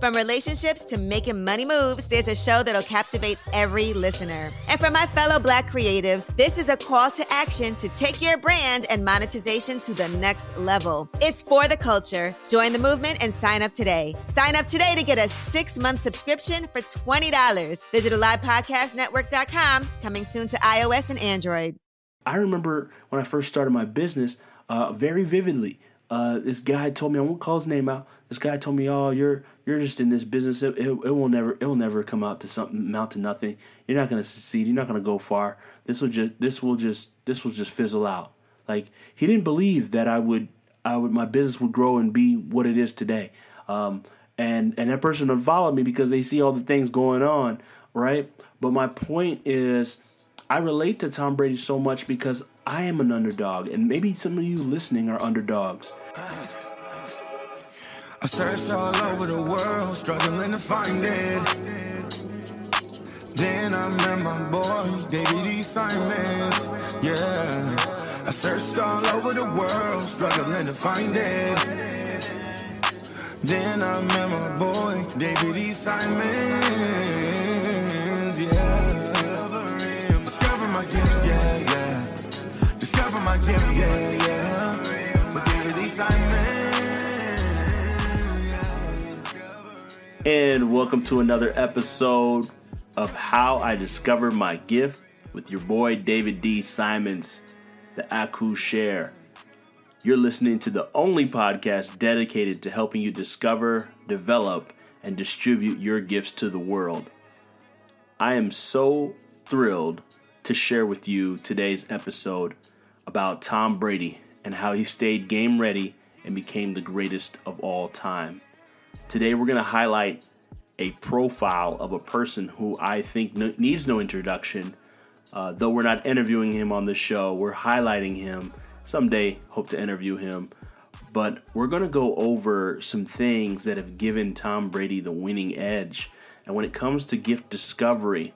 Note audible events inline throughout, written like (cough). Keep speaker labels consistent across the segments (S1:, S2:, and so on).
S1: From relationships to making money moves, there's a show that'll captivate every listener. And for my fellow black creatives, this is a call to action to take your brand and monetization to the next level. It's for the culture. Join the movement and sign up today. Sign up today to get a six month subscription for $20. Visit AlivePodcastNetwork.com, coming soon to iOS and Android.
S2: I remember when I first started my business uh, very vividly. Uh, this guy told me I won't call his name out. This guy told me, "Oh, you're you're just in this business. It, it, it will never it will never come out to something amount to nothing. You're not going to succeed. You're not going to go far. This will just this will just this will just fizzle out." Like he didn't believe that I would I would my business would grow and be what it is today. Um, and and that person would follow me because they see all the things going on, right? But my point is I relate to Tom Brady so much because I am an underdog, and maybe some of you listening are underdogs. (laughs) I searched all over the world, struggling to find it. Then I met my boy, David E. Simons. Yeah, I searched all over the world, struggling to find it. Then I met my boy, David E. Simons. And welcome to another episode of How I Discovered My Gift with your boy David D. Simons, the Aku Share. You're listening to the only podcast dedicated to helping you discover, develop, and distribute your gifts to the world. I am so thrilled to share with you today's episode about Tom Brady and how he stayed game ready and became the greatest of all time. Today, we're going to highlight a profile of a person who I think needs no introduction. Uh, though we're not interviewing him on the show, we're highlighting him. Someday, hope to interview him. But we're going to go over some things that have given Tom Brady the winning edge. And when it comes to gift discovery,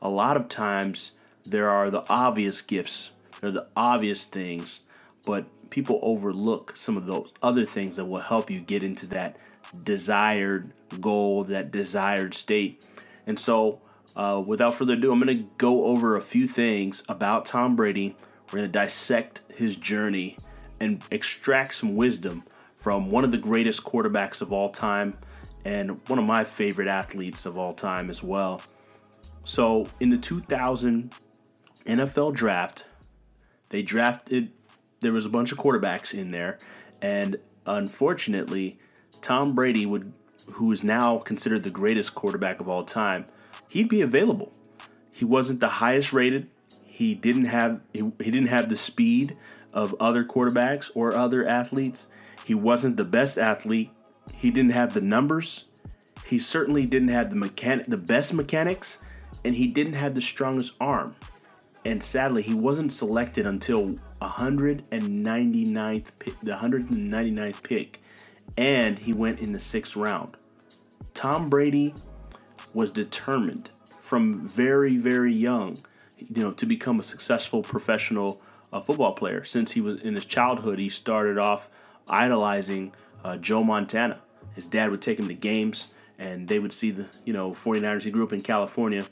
S2: a lot of times there are the obvious gifts, there are the obvious things, but people overlook some of those other things that will help you get into that desired goal, that desired state. And so, uh, without further ado, I'm going to go over a few things about Tom Brady. We're going to dissect his journey and extract some wisdom from one of the greatest quarterbacks of all time and one of my favorite athletes of all time as well. So, in the 2000 NFL draft, they drafted, there was a bunch of quarterbacks in there, and unfortunately, Tom Brady would, who is now considered the greatest quarterback of all time, he'd be available. He wasn't the highest rated. He didn't have he, he didn't have the speed of other quarterbacks or other athletes. He wasn't the best athlete. He didn't have the numbers. He certainly didn't have the mechanic the best mechanics and he didn't have the strongest arm and sadly, he wasn't selected until 199th the 199th pick, and he went in the sixth round. Tom Brady was determined from very very young, you know, to become a successful professional uh, football player. Since he was in his childhood, he started off idolizing uh, Joe Montana. His dad would take him to games, and they would see the you know 49ers. He grew up in California,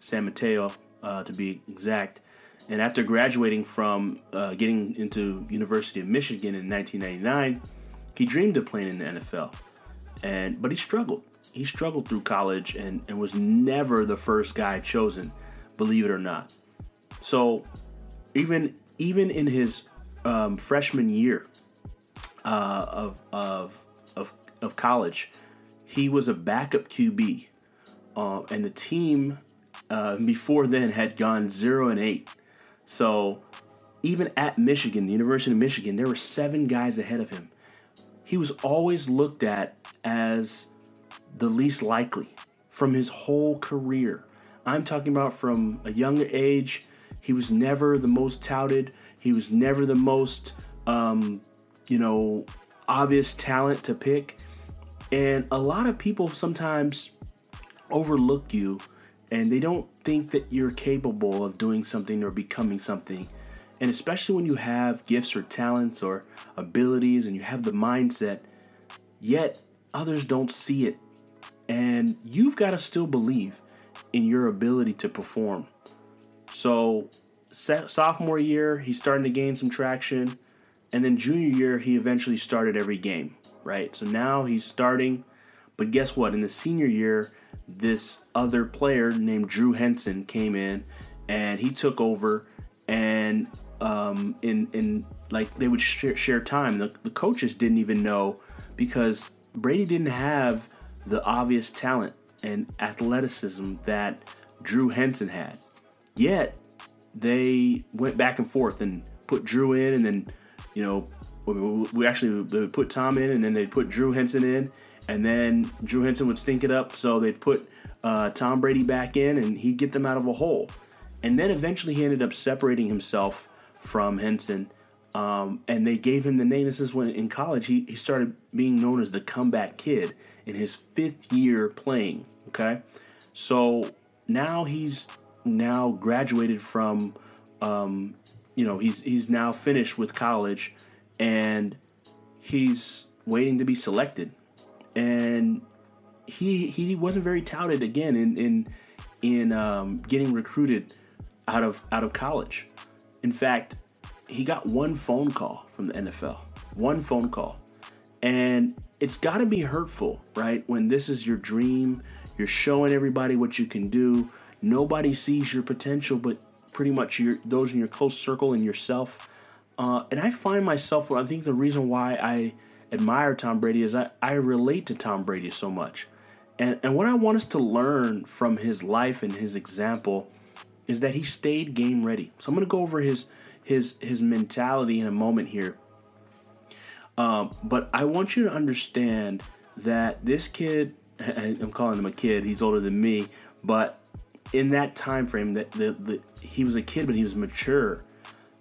S2: San Mateo, uh, to be exact. And after graduating from uh, getting into University of Michigan in 1999, he dreamed of playing in the NFL. And but he struggled. He struggled through college and, and was never the first guy chosen, believe it or not. So even even in his um, freshman year uh, of, of of of college, he was a backup QB, uh, and the team uh, before then had gone zero and eight. So even at Michigan, the University of Michigan, there were seven guys ahead of him. He was always looked at as the least likely from his whole career. I'm talking about from a younger age. He was never the most touted. He was never the most, um, you know, obvious talent to pick. And a lot of people sometimes overlook you and they don't think that you're capable of doing something or becoming something. And especially when you have gifts or talents or abilities and you have the mindset, yet others don't see it. And you've got to still believe in your ability to perform. So, sophomore year, he's starting to gain some traction. And then junior year, he eventually started every game, right? So now he's starting. But guess what? In the senior year, this other player named Drew Henson came in and he took over. And um, in in like they would share, share time. The, the coaches didn't even know because Brady didn't have the obvious talent and athleticism that Drew Henson had. Yet they went back and forth and put Drew in, and then you know we actually put Tom in, and then they put Drew Henson in, and then Drew Henson would stink it up, so they'd put uh, Tom Brady back in, and he'd get them out of a hole. And then eventually he ended up separating himself from Henson. Um, and they gave him the name. This is when in college he, he started being known as the comeback kid in his fifth year playing. Okay. So now he's now graduated from, um, you know, he's, he's now finished with college and he's waiting to be selected. And he, he wasn't very touted again in, in, in um, getting recruited out of, out of college. In fact, he got one phone call from the NFL. One phone call. And it's got to be hurtful, right? When this is your dream, you're showing everybody what you can do. Nobody sees your potential, but pretty much your, those in your close circle and yourself. Uh, and I find myself, I think the reason why I admire Tom Brady is I, I relate to Tom Brady so much. And, and what I want us to learn from his life and his example is that he stayed game ready. So I'm going to go over his his his mentality in a moment here. Um, but I want you to understand that this kid, (laughs) I'm calling him a kid. He's older than me, but in that time frame, that the, the he was a kid, but he was mature.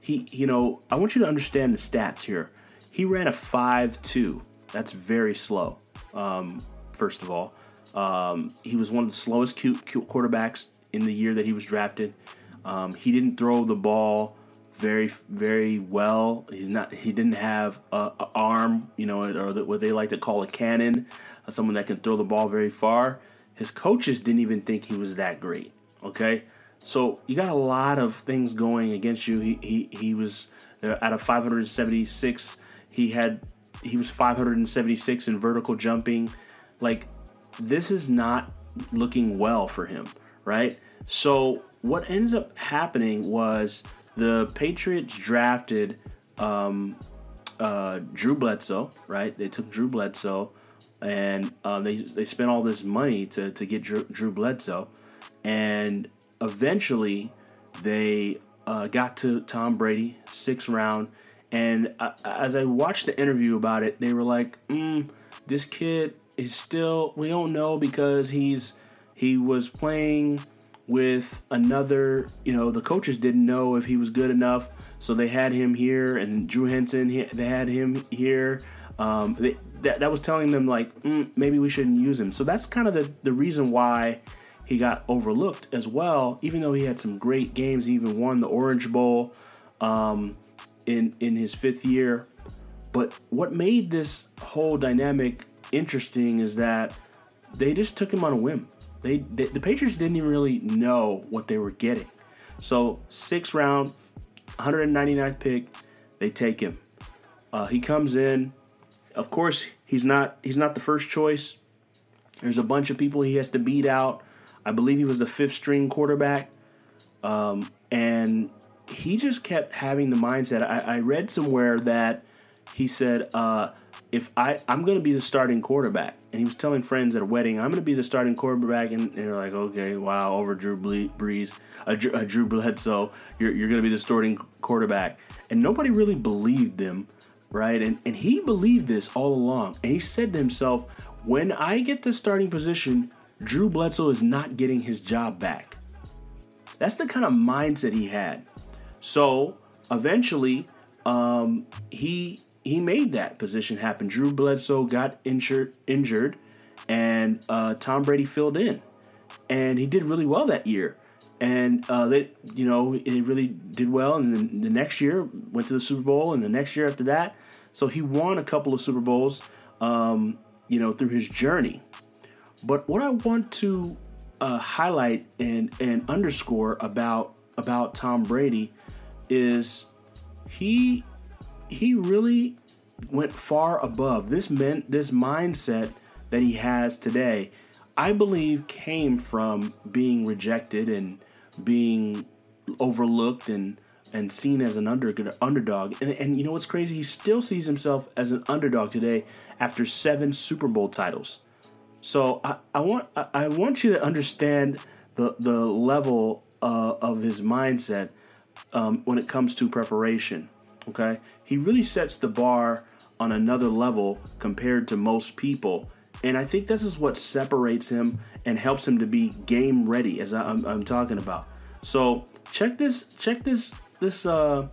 S2: He, you know, I want you to understand the stats here. He ran a five two. That's very slow. Um, first of all, um, he was one of the slowest quarterbacks in the year that he was drafted. Um, he didn't throw the ball very very well. He's not. He didn't have a, a arm, you know, or the, what they like to call a cannon, uh, someone that can throw the ball very far. His coaches didn't even think he was that great. Okay, so you got a lot of things going against you. He he he was uh, out of 576. He had he was 576 in vertical jumping. Like this is not looking well for him, right? So what ended up happening was the Patriots drafted um, uh, Drew Bledsoe, right? They took Drew Bledsoe, and uh, they they spent all this money to to get Drew, Drew Bledsoe, and eventually they uh, got to Tom Brady, sixth round. And uh, as I watched the interview about it, they were like, mm, "This kid is still we don't know because he's he was playing." with another, you know, the coaches didn't know if he was good enough, so they had him here, and Drew Henson, they had him here. Um, they, that, that was telling them like mm, maybe we shouldn't use him. So that's kind of the the reason why he got overlooked as well. Even though he had some great games, even won the Orange Bowl um, in in his fifth year. But what made this whole dynamic interesting is that they just took him on a whim. They, they, the Patriots didn't even really know what they were getting. So six round, 199th pick, they take him. Uh, he comes in. Of course, he's not he's not the first choice. There's a bunch of people he has to beat out. I believe he was the fifth string quarterback, um, and he just kept having the mindset. I, I read somewhere that he said, uh, if I I'm going to be the starting quarterback, and he was telling friends at a wedding, I'm going to be the starting quarterback, and, and they're like, okay, wow, over Drew Brees, uh, Drew, Bledsoe, you're you're going to be the starting quarterback, and nobody really believed them, right? And and he believed this all along, and he said to himself, when I get the starting position, Drew Bledsoe is not getting his job back. That's the kind of mindset he had. So eventually, um, he he made that position happen. Drew Bledsoe got injured, injured, and uh, Tom Brady filled in. and he did really well that year. And uh, they, you know, he really did well. And then the next year went to the Super Bowl, and the next year after that, so he won a couple of Super Bowls, um, you know, through his journey. But what I want to uh, highlight and and underscore about about Tom Brady is he he really went far above this meant this mindset that he has today. I believe came from being rejected and being overlooked and and seen as an under, underdog. And, and you know what's crazy? He still sees himself as an underdog today after seven Super Bowl titles. So I, I want I want you to understand the the level uh, of his mindset um, when it comes to preparation. Okay, he really sets the bar on another level compared to most people. And I think this is what separates him and helps him to be game ready, as I, am I'm, talking about. So check this check this this uh,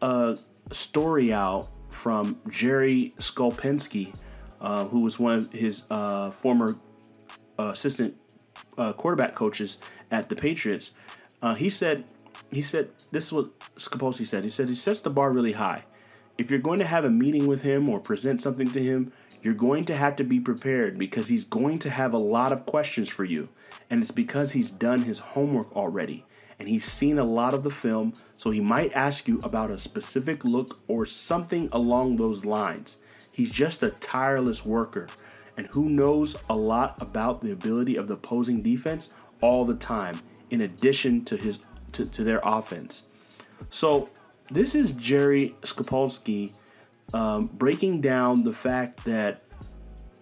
S2: uh, story out from Jerry Schuplinski, uh, who was one of his uh, former uh, assistant uh, quarterback coaches at the Patriots. he said he said this is what Schuplinski said. He said he sets the bar really high. If you're going to have a meeting with him or present something to him, you're going to have to be prepared because he's going to have a lot of questions for you. And it's because he's done his homework already and he's seen a lot of the film, so he might ask you about a specific look or something along those lines. He's just a tireless worker and who knows a lot about the ability of the opposing defense all the time, in addition to his to, to their offense. So this is Jerry Schuplinski um, breaking down the fact that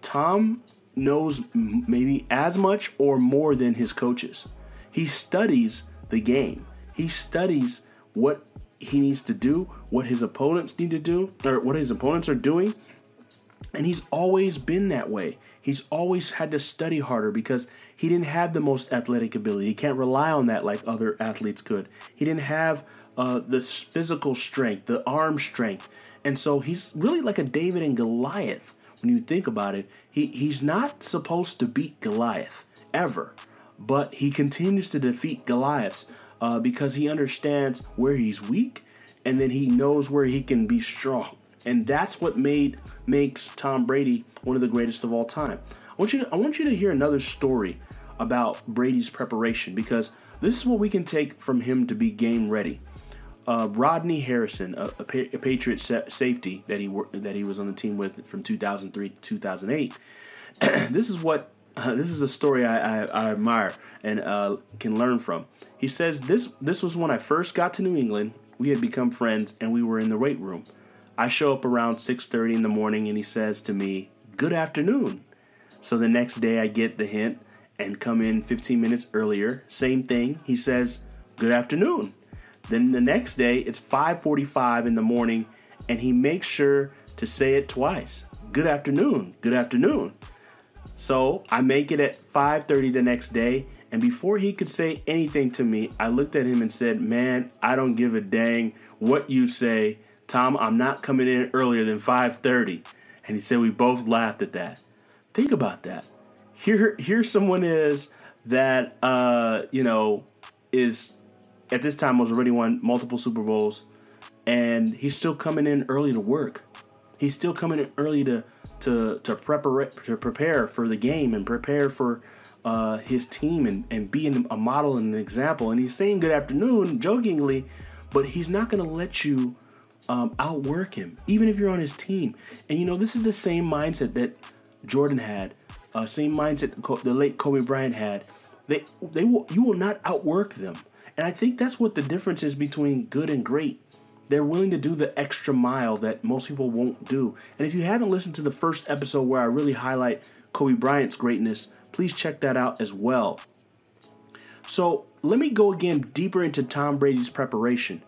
S2: Tom knows maybe as much or more than his coaches. He studies the game. He studies what he needs to do, what his opponents need to do, or what his opponents are doing. And he's always been that way. He's always had to study harder because he didn't have the most athletic ability. He can't rely on that like other athletes could. He didn't have uh, the physical strength, the arm strength. And so he's really like a David and Goliath when you think about it. He, he's not supposed to beat Goliath ever but he continues to defeat Goliath uh, because he understands where he's weak and then he knows where he can be strong. And that's what made makes Tom Brady one of the greatest of all time. I want you to, I want you to hear another story about Brady's preparation because this is what we can take from him to be game ready. Uh, Rodney Harrison, a, a, pa- a Patriot sa- safety that he wor- that he was on the team with from 2003 to 2008. (clears throat) this is what uh, this is a story I, I, I admire and uh, can learn from. He says this this was when I first got to New England. We had become friends and we were in the weight room. I show up around 6:30 in the morning and he says to me, "Good afternoon." So the next day I get the hint and come in 15 minutes earlier. Same thing. He says, "Good afternoon." Then the next day it's 5:45 in the morning and he makes sure to say it twice. Good afternoon. Good afternoon. So I make it at 5:30 the next day, and before he could say anything to me, I looked at him and said, "Man, I don't give a dang what you say, Tom. I'm not coming in earlier than 5:30." And he said we both laughed at that. Think about that. Here, here someone is that uh, you know is at this time was already won multiple Super Bowls, and he's still coming in early to work. He's still coming in early to to to prepare to prepare for the game and prepare for uh, his team and and being a model and an example. And he's saying good afternoon jokingly, but he's not going to let you um, outwork him, even if you're on his team. And you know this is the same mindset that Jordan had, uh, same mindset the late Kobe Bryant had. They they will you will not outwork them. And I think that's what the difference is between good and great. They're willing to do the extra mile that most people won't do. And if you haven't listened to the first episode where I really highlight Kobe Bryant's greatness, please check that out as well. So let me go again deeper into Tom Brady's preparation.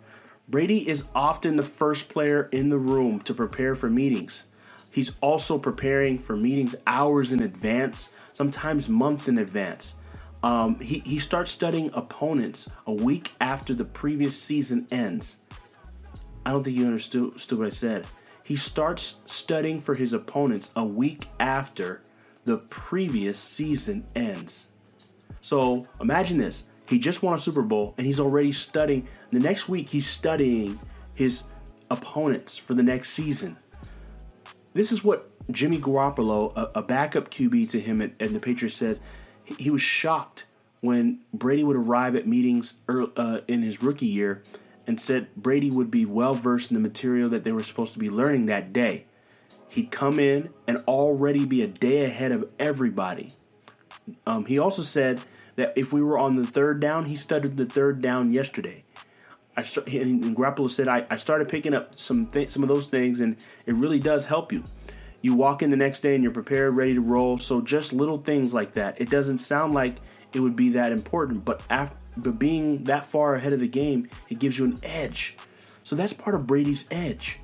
S2: Brady is often the first player in the room to prepare for meetings. He's also preparing for meetings hours in advance, sometimes months in advance. Um, he, he starts studying opponents a week after the previous season ends. I don't think you understood, understood what I said. He starts studying for his opponents a week after the previous season ends. So imagine this. He just won a Super Bowl and he's already studying. The next week, he's studying his opponents for the next season. This is what Jimmy Garoppolo, a, a backup QB to him and the Patriots, said. He, he, was shocked when Brady would arrive at meetings early, uh, in his rookie year and said Brady would be well versed in the material that they were supposed to be learning that day. He'd come in and already be a day ahead of everybody. Um, he also said that if we were on the third down, he studied the third down yesterday. I start, and Garoppolo said I, I started picking up some th- some of those things, and it really does help you. You walk in the next day and you're prepared, ready to roll. So just little things like that. It doesn't sound like it would be that important, but after but being that far ahead of the game, it gives you an edge. So that's part of Brady's edge.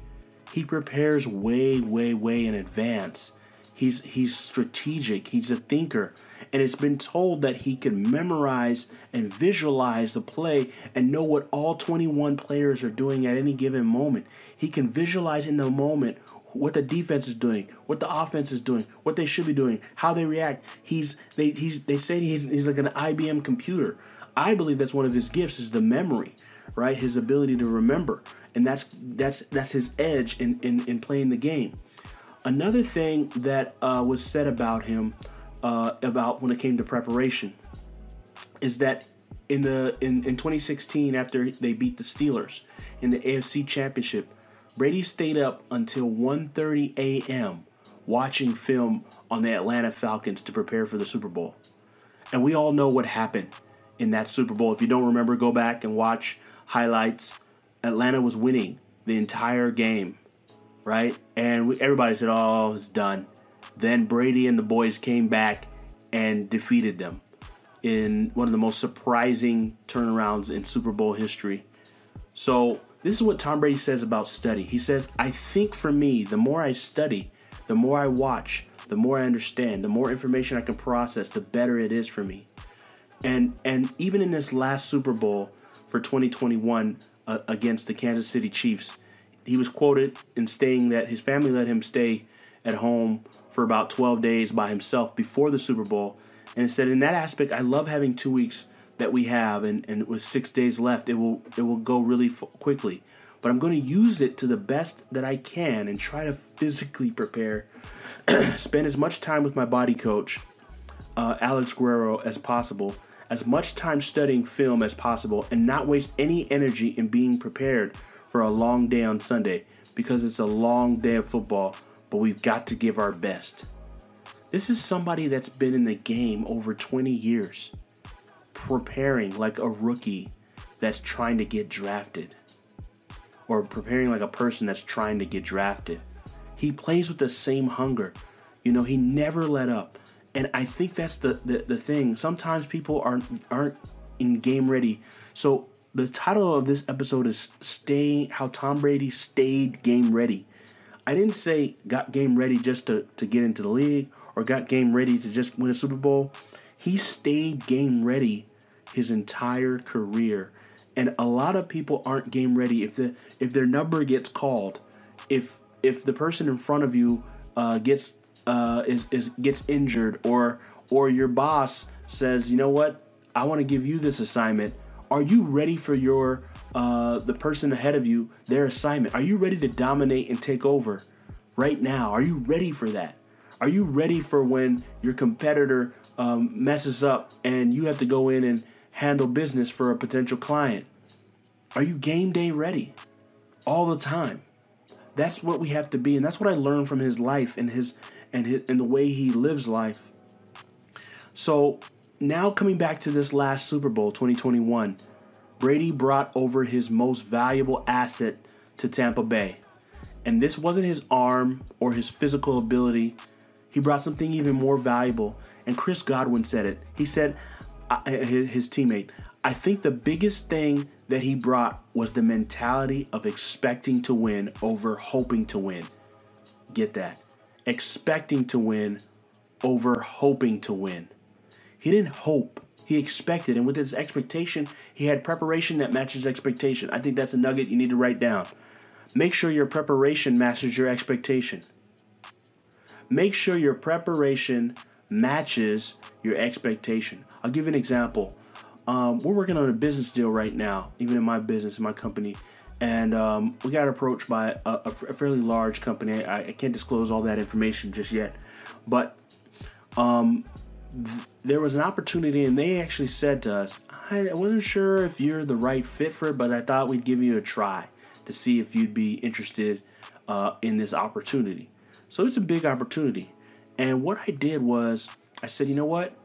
S2: He prepares way, way, way in advance. He's he's strategic. He's a thinker and it's been told that he can memorize and visualize the play and know what all 21 players are doing at any given moment. He can visualize in the moment what the defense is doing, what the offense is doing, what they should be doing, how they react. He's they he's they say he's he's like an IBM computer. I believe that's one of his gifts is the memory, right? His ability to remember. And that's that's that's his edge in in, in playing the game. Another thing that uh, was said about him uh, about when it came to preparation is that in the in, in 2016 after they beat the Steelers in the AFC Championship, Brady stayed up until 1:30 a.m. watching film on the Atlanta Falcons to prepare for the Super Bowl. And we all know what happened in that Super Bowl. If you don't remember, go back and watch highlights. Atlanta was winning the entire game, right? And we, everybody said, "Oh, it's done." Then Brady and the boys came back and defeated them in one of the most surprising turnarounds in Super Bowl history. So, this is what Tom Brady says about study. He says, I think for me, the more I study, the more I watch, the more I understand, the more information I can process, the better it is for me. And and even in this last Super Bowl for 2021 uh, against the Kansas City Chiefs, he was quoted in saying that his family let him stay at home for about 12 days by himself before the Super Bowl. And said, in that aspect, I love having two weeks that we have, and, and with six days left, it will it will go really f- quickly. But I'm going to use it to the best that I can and try to physically prepare, (clears throat) spend as much time with my body coach, uh, Alex Guerrero, as possible, as much time studying film as possible, and not waste any energy in being prepared for a long day on Sunday because it's a long day of football but we've got to give our best. This is somebody that's been in the game over 20 years, preparing like a rookie that's trying to get drafted, or preparing like a person that's trying to get drafted. He plays with the same hunger. You know, he never let up. And I think that's the, the, the thing. Sometimes people aren't aren't in game ready. So the title of this episode is Staying How Tom Brady Stayed Game Ready. I didn't say got game ready just to, to get into the league or got game ready to just win a Super Bowl. He stayed game ready his entire career. And a lot of people aren't game ready if the if their number gets called, if if the person in front of you uh, gets uh, is, is gets injured or or your boss says, you know what, I want to give you this assignment. Are you ready for your uh, the person ahead of you their assignment? Are you ready to dominate and take over right now? Are you ready for that? Are you ready for when your competitor um, messes up and you have to go in and handle business for a potential client? Are you game day ready all the time? That's what we have to be, and that's what I learned from his life and his and his, and the way he lives life. So now coming back to this last Super Bowl 2021 Brady brought over his most valuable asset to Tampa Bay. And this wasn't his arm or his physical ability. He brought something even more valuable. And Chris Godwin said it. He said, uh, his teammate, I think the biggest thing that he brought was the mentality of expecting to win over hoping to win. Get that. Expecting to win over hoping to win. He didn't hope, he expected. And with his expectation, he had preparation that matches expectation. I think that's a nugget you need to write down. Make sure your preparation matches your expectation. Make sure your preparation matches your expectation. I'll give you an example. Um, we're working on a business deal right now, even in my business, in my company, and um, we got approached by a, a fairly large company. I, I, can't disclose all that information just yet, but um, th- there was an opportunity, and they actually said to us, I wasn't sure if you're the right fit for it, but I thought we'd give you a try to see if you'd be interested uh, in this opportunity. So it's a big opportunity. And what I did was, I said, you know what?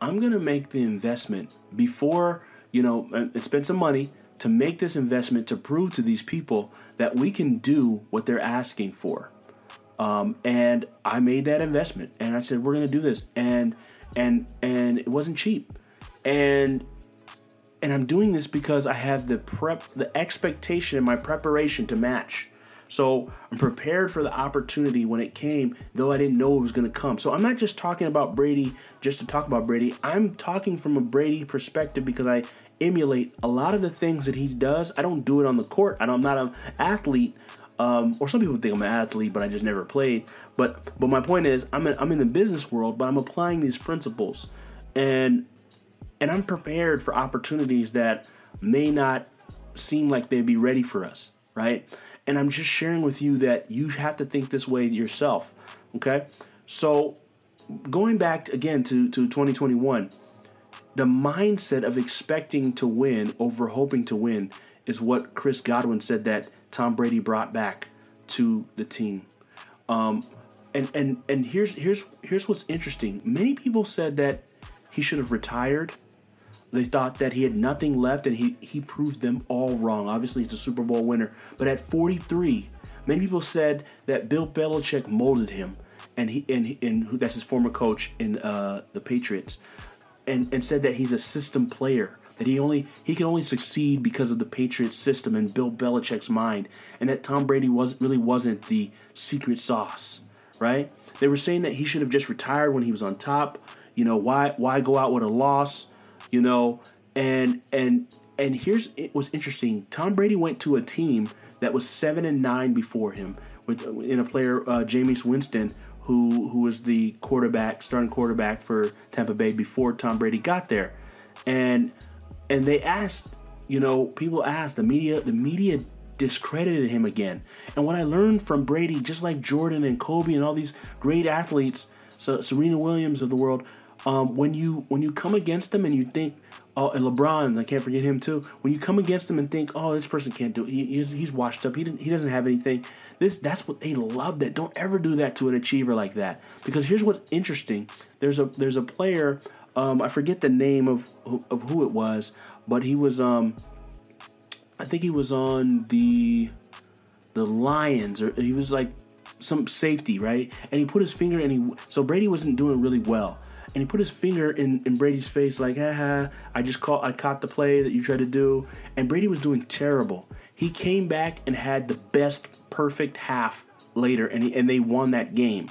S2: I'm going to make the investment before, you know, and spend some money to make this investment to prove to these people that we can do what they're asking for. Um, and I made that investment, and I said we're going to do this, and and and it wasn't cheap, and and I'm doing this because I have the prep, the expectation, and my preparation to match. So I'm prepared for the opportunity when it came, though I didn't know it was going to come. So I'm not just talking about Brady just to talk about Brady. I'm talking from a Brady perspective because I emulate a lot of the things that he does. I don't do it on the court. I am not an athlete, um, or some people think I'm an athlete, but I just never played. But but my point is, I'm in, I'm in the business world, but I'm applying these principles, and and I'm prepared for opportunities that may not seem like they'd be ready for us, right? And I'm just sharing with you that you have to think this way yourself, okay? So going back again to to 2021 the mindset of expecting to win over hoping to win is what Chris Godwin said that Tom Brady brought back to the team. Um, and and and here's here's here's what's interesting. Many people said that he should have retired. They thought that he had nothing left, and he he proved them all wrong. Obviously, he's a Super Bowl winner, but at 43, many people said that Bill Belichick molded him, and he and and that's his former coach in uh, the Patriots and, and said that he's a system player that he only he can only succeed because of the Patriots system and Bill Belichick's mind, and that Tom Brady was really wasn't the secret sauce, right? They were saying that he should have just retired when he was on top. You know why why go out with a loss? You know, and and and here's it was interesting. Tom Brady went to a team that was seven and nine before him with in a player uh, Jameis Winston who who was the quarterback, starting quarterback for Tampa Bay before Tom Brady got there, and and they asked, you know, people asked the media, the media discredited him again. And what I learned from Brady, just like Jordan and Kobe and all these great athletes, so Serena Williams of the world, um, when you when you come against them and you think, oh, and LeBron, I can't forget him too. When you come against them and think, oh, this person can't do it, he, he's, he's washed up, he, he doesn't have anything. This that's what they love. That don't ever do that to an achiever like that. Because here's what's interesting. There's a there's a player. Um, I forget the name of of who it was, but he was um, I think he was on the the Lions or he was like some safety, right? And he put his finger and he so Brady wasn't doing really well. And he put his finger in, in Brady's face like, haha, I just caught I caught the play that you tried to do. And Brady was doing terrible. He came back and had the best perfect half later, and, he, and they won that game.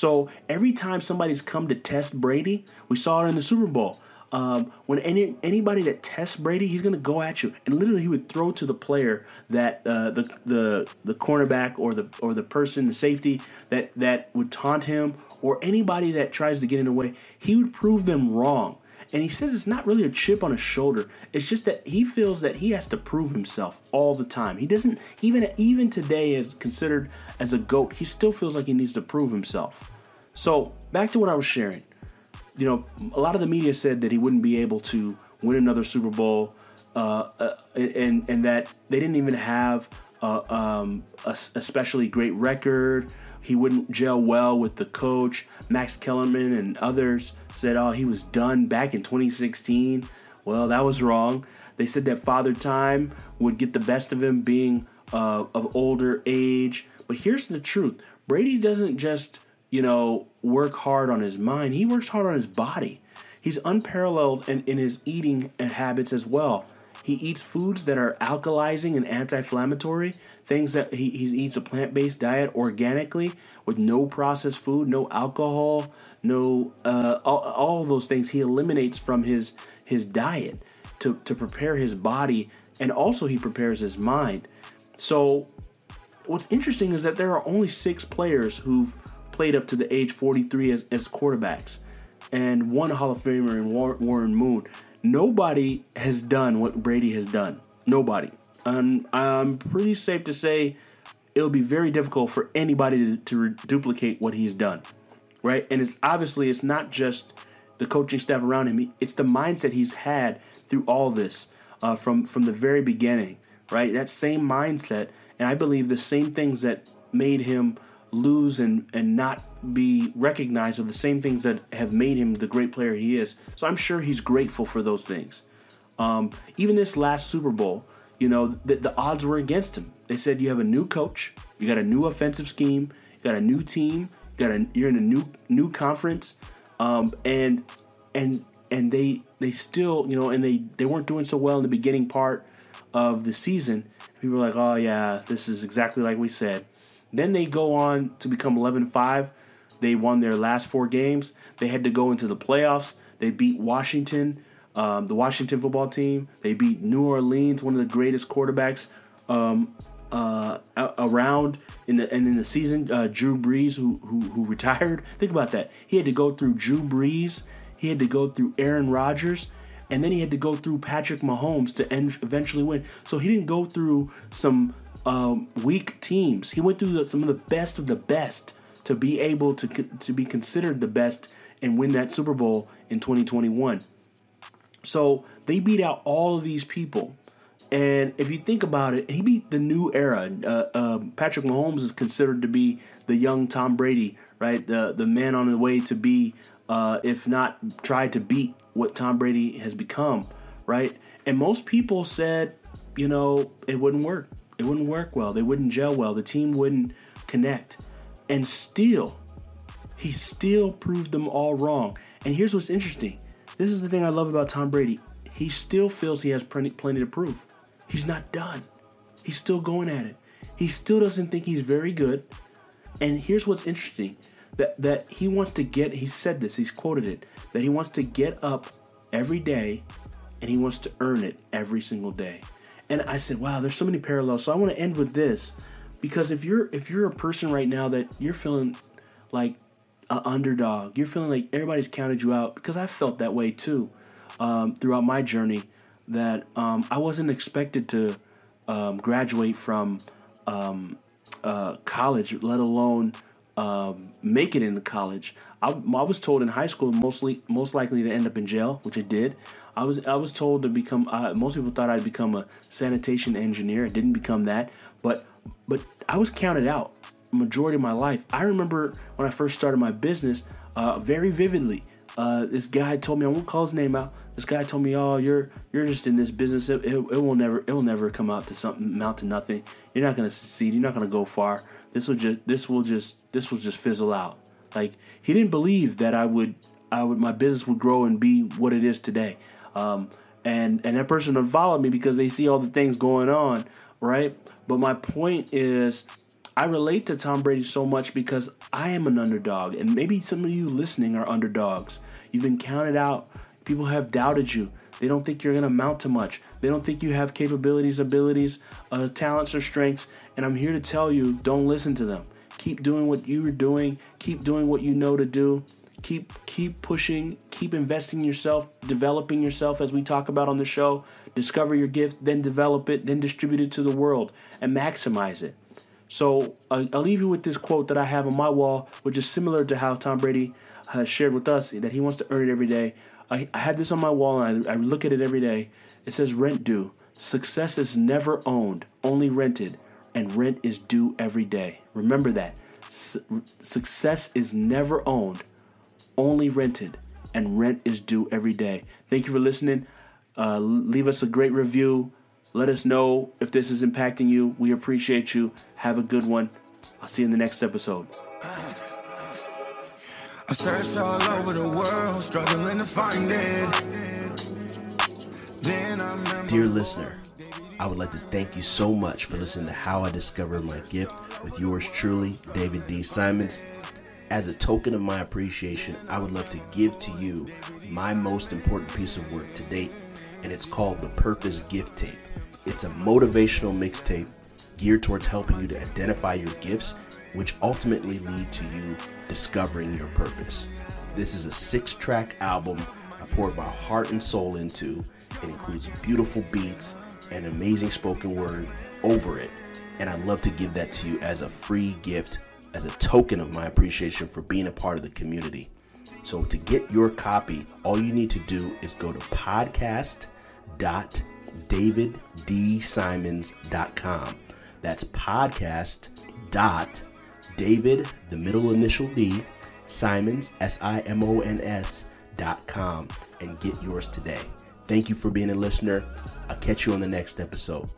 S2: So every time somebody's come to test Brady, we saw it in the Super Bowl. Um, when any anybody that tests Brady, he's gonna go at you, and literally he would throw to the player that uh, the the the cornerback or the or the person, the safety that that would taunt him, or anybody that tries to get in the way. He would prove them wrong. And he says it's not really a chip on his shoulder. It's just that he feels that he has to prove himself all the time. He doesn't even even today is considered as a goat, he still feels like he needs to prove himself. So, back to what I was sharing. You know, a lot of the media said that he wouldn't be able to win another Super Bowl uh, uh, and and that they didn't even have uh, um, a especially great record he wouldn't gel well with the coach. Max Kellerman and others said, oh, he was done back in 2016. Well, that was wrong. They said that Father Time would get the best of him being uh, of older age. But here's the truth Brady doesn't just, you know, work hard on his mind, he works hard on his body. He's unparalleled in, in his eating habits as well. He eats foods that are alkalizing and anti inflammatory things that he, he eats a plant-based diet organically with no processed food no alcohol no uh, all, all those things he eliminates from his his diet to, to prepare his body and also he prepares his mind so what's interesting is that there are only six players who've played up to the age 43 as, as quarterbacks and one Hall of Famer in Warren Moon. Nobody has done what Brady has done. Nobody. And I'm pretty safe to say it'll be very difficult for anybody to, to duplicate what he's done, right? And it's obviously it's not just the coaching staff around him; it's the mindset he's had through all this uh, from from the very beginning, right? That same mindset, and I believe the same things that made him lose and and not be recognized are the same things that have made him the great player he is. So I'm sure he's grateful for those things. Um, even this last Super Bowl, you know, the, the odds were against him. They said you have a new coach, you got a new offensive scheme, you got a new team, you got a, you're in a new new conference, um, and and and they they still you know and they they weren't doing so well in the beginning part of the season. People were like, oh yeah, this is exactly like we said. Then they go on to become 11-5. They won their last four games. They had to go into the playoffs. They beat Washington um, the Washington football team. They beat New Orleans, one of the greatest quarterbacks um, uh, around in the and in the season. Uh, Drew Brees, who, who who retired. (laughs) Think about that. He had to go through Drew Brees. He had to go through Aaron Rodgers. And then he had to go through Patrick Mahomes to end, eventually win. So he didn't go through some um, weak teams. He went through the, some of the best of the best to be able to to be considered the best and win that Super Bowl in 2021. So they beat out all of these people. And if you think about it, he beat the new era. Uh, uh, Patrick Mahomes is considered to be the young Tom Brady, right? The the man on the way to be, uh, if not try to beat what Tom Brady has become, right? And most people said, you know, it wouldn't work. It wouldn't work well. They wouldn't gel well. The team wouldn't connect. And still, he still proved them all wrong. And here's what's interesting this is the thing I love about Tom Brady. He still feels he has plenty, plenty to prove. He's not done. He's still going at it. He still doesn't think he's very good. And here's what's interesting that that he wants to get he said this, he's quoted it, that he wants to get up every day and he wants to earn it every single day. And I said, "Wow, there's so many parallels." So I want to end with this because if you're if you're a person right now that you're feeling like an underdog. You're feeling like everybody's counted you out because I felt that way too um, throughout my journey. That um, I wasn't expected to um, graduate from um, uh, college, let alone um, make it into college. I, I, was told in high school mostly most likely to end up in jail, which I did. I was I was told to become. Uh, most people thought I'd become a sanitation engineer. I didn't become that, but but I was counted out majority of my life. I remember when I first started my business uh, very vividly. Uh, this guy told me I won't call his name out. This guy told me, "Oh, you're you're just in this business. It, it, it will never it will never come out to something amount to nothing. You're not to succeed. You're not to go far. This will just this will just this will just fizzle out." Like he didn't believe that I would I would my business would grow and be what it is today. Um, and and that person would follow me because they see all the things going on, right? But my point is I relate to Tom Brady so much because I am an underdog, and maybe some of you listening are underdogs. You've been counted out. People have doubted you. They don't think you're going to amount to much. They don't think you have capabilities, abilities, uh, talents, or strengths. And I'm here to tell you don't listen to them. Keep doing what you are doing. Keep doing what you know to do. Keep keep pushing. Keep investing in yourself, developing yourself, as we talk about on the show. Discover your gift, then develop it, then distribute it to the world, and maximize it. So I'll leave you with this quote that I have on my wall, which is similar to how Tom Brady has shared with us that he wants to earn it every day. I, I have this on my wall and I, I look at it every day. It says, Rent due. Success is never owned, only rented, and rent is due every day. Remember that. Su- success is never owned, only rented, and rent is due every day. Thank you for listening. Uh, leave us a great review. Let us know if this is impacting you. We appreciate you. Have a good one. I'll see you in the next episode. I searched all over the world, struggling to find it. Dear listener, I would like to thank you so much for listening to How I Discovered My Gift with yours truly, David D. Simons. As a token of my appreciation, I would love to give to you my most important piece of work to date, and it's called the Purpose Gift Tape. It's a motivational mixtape geared towards helping you to identify your gifts, which ultimately lead to you discovering your purpose. This is a six track album I poured my heart and soul into. It includes beautiful beats and amazing spoken word over it. And I'd love to give that to you as a free gift, as a token of my appreciation for being a part of the community. So to get your copy, all you need to do is go to podcast.davidsimons.com. That's podcast.david, the middle initial D, Simons, S I M O N S, dot com, and get yours today. Thank you for being a listener. I'll catch you on the next episode.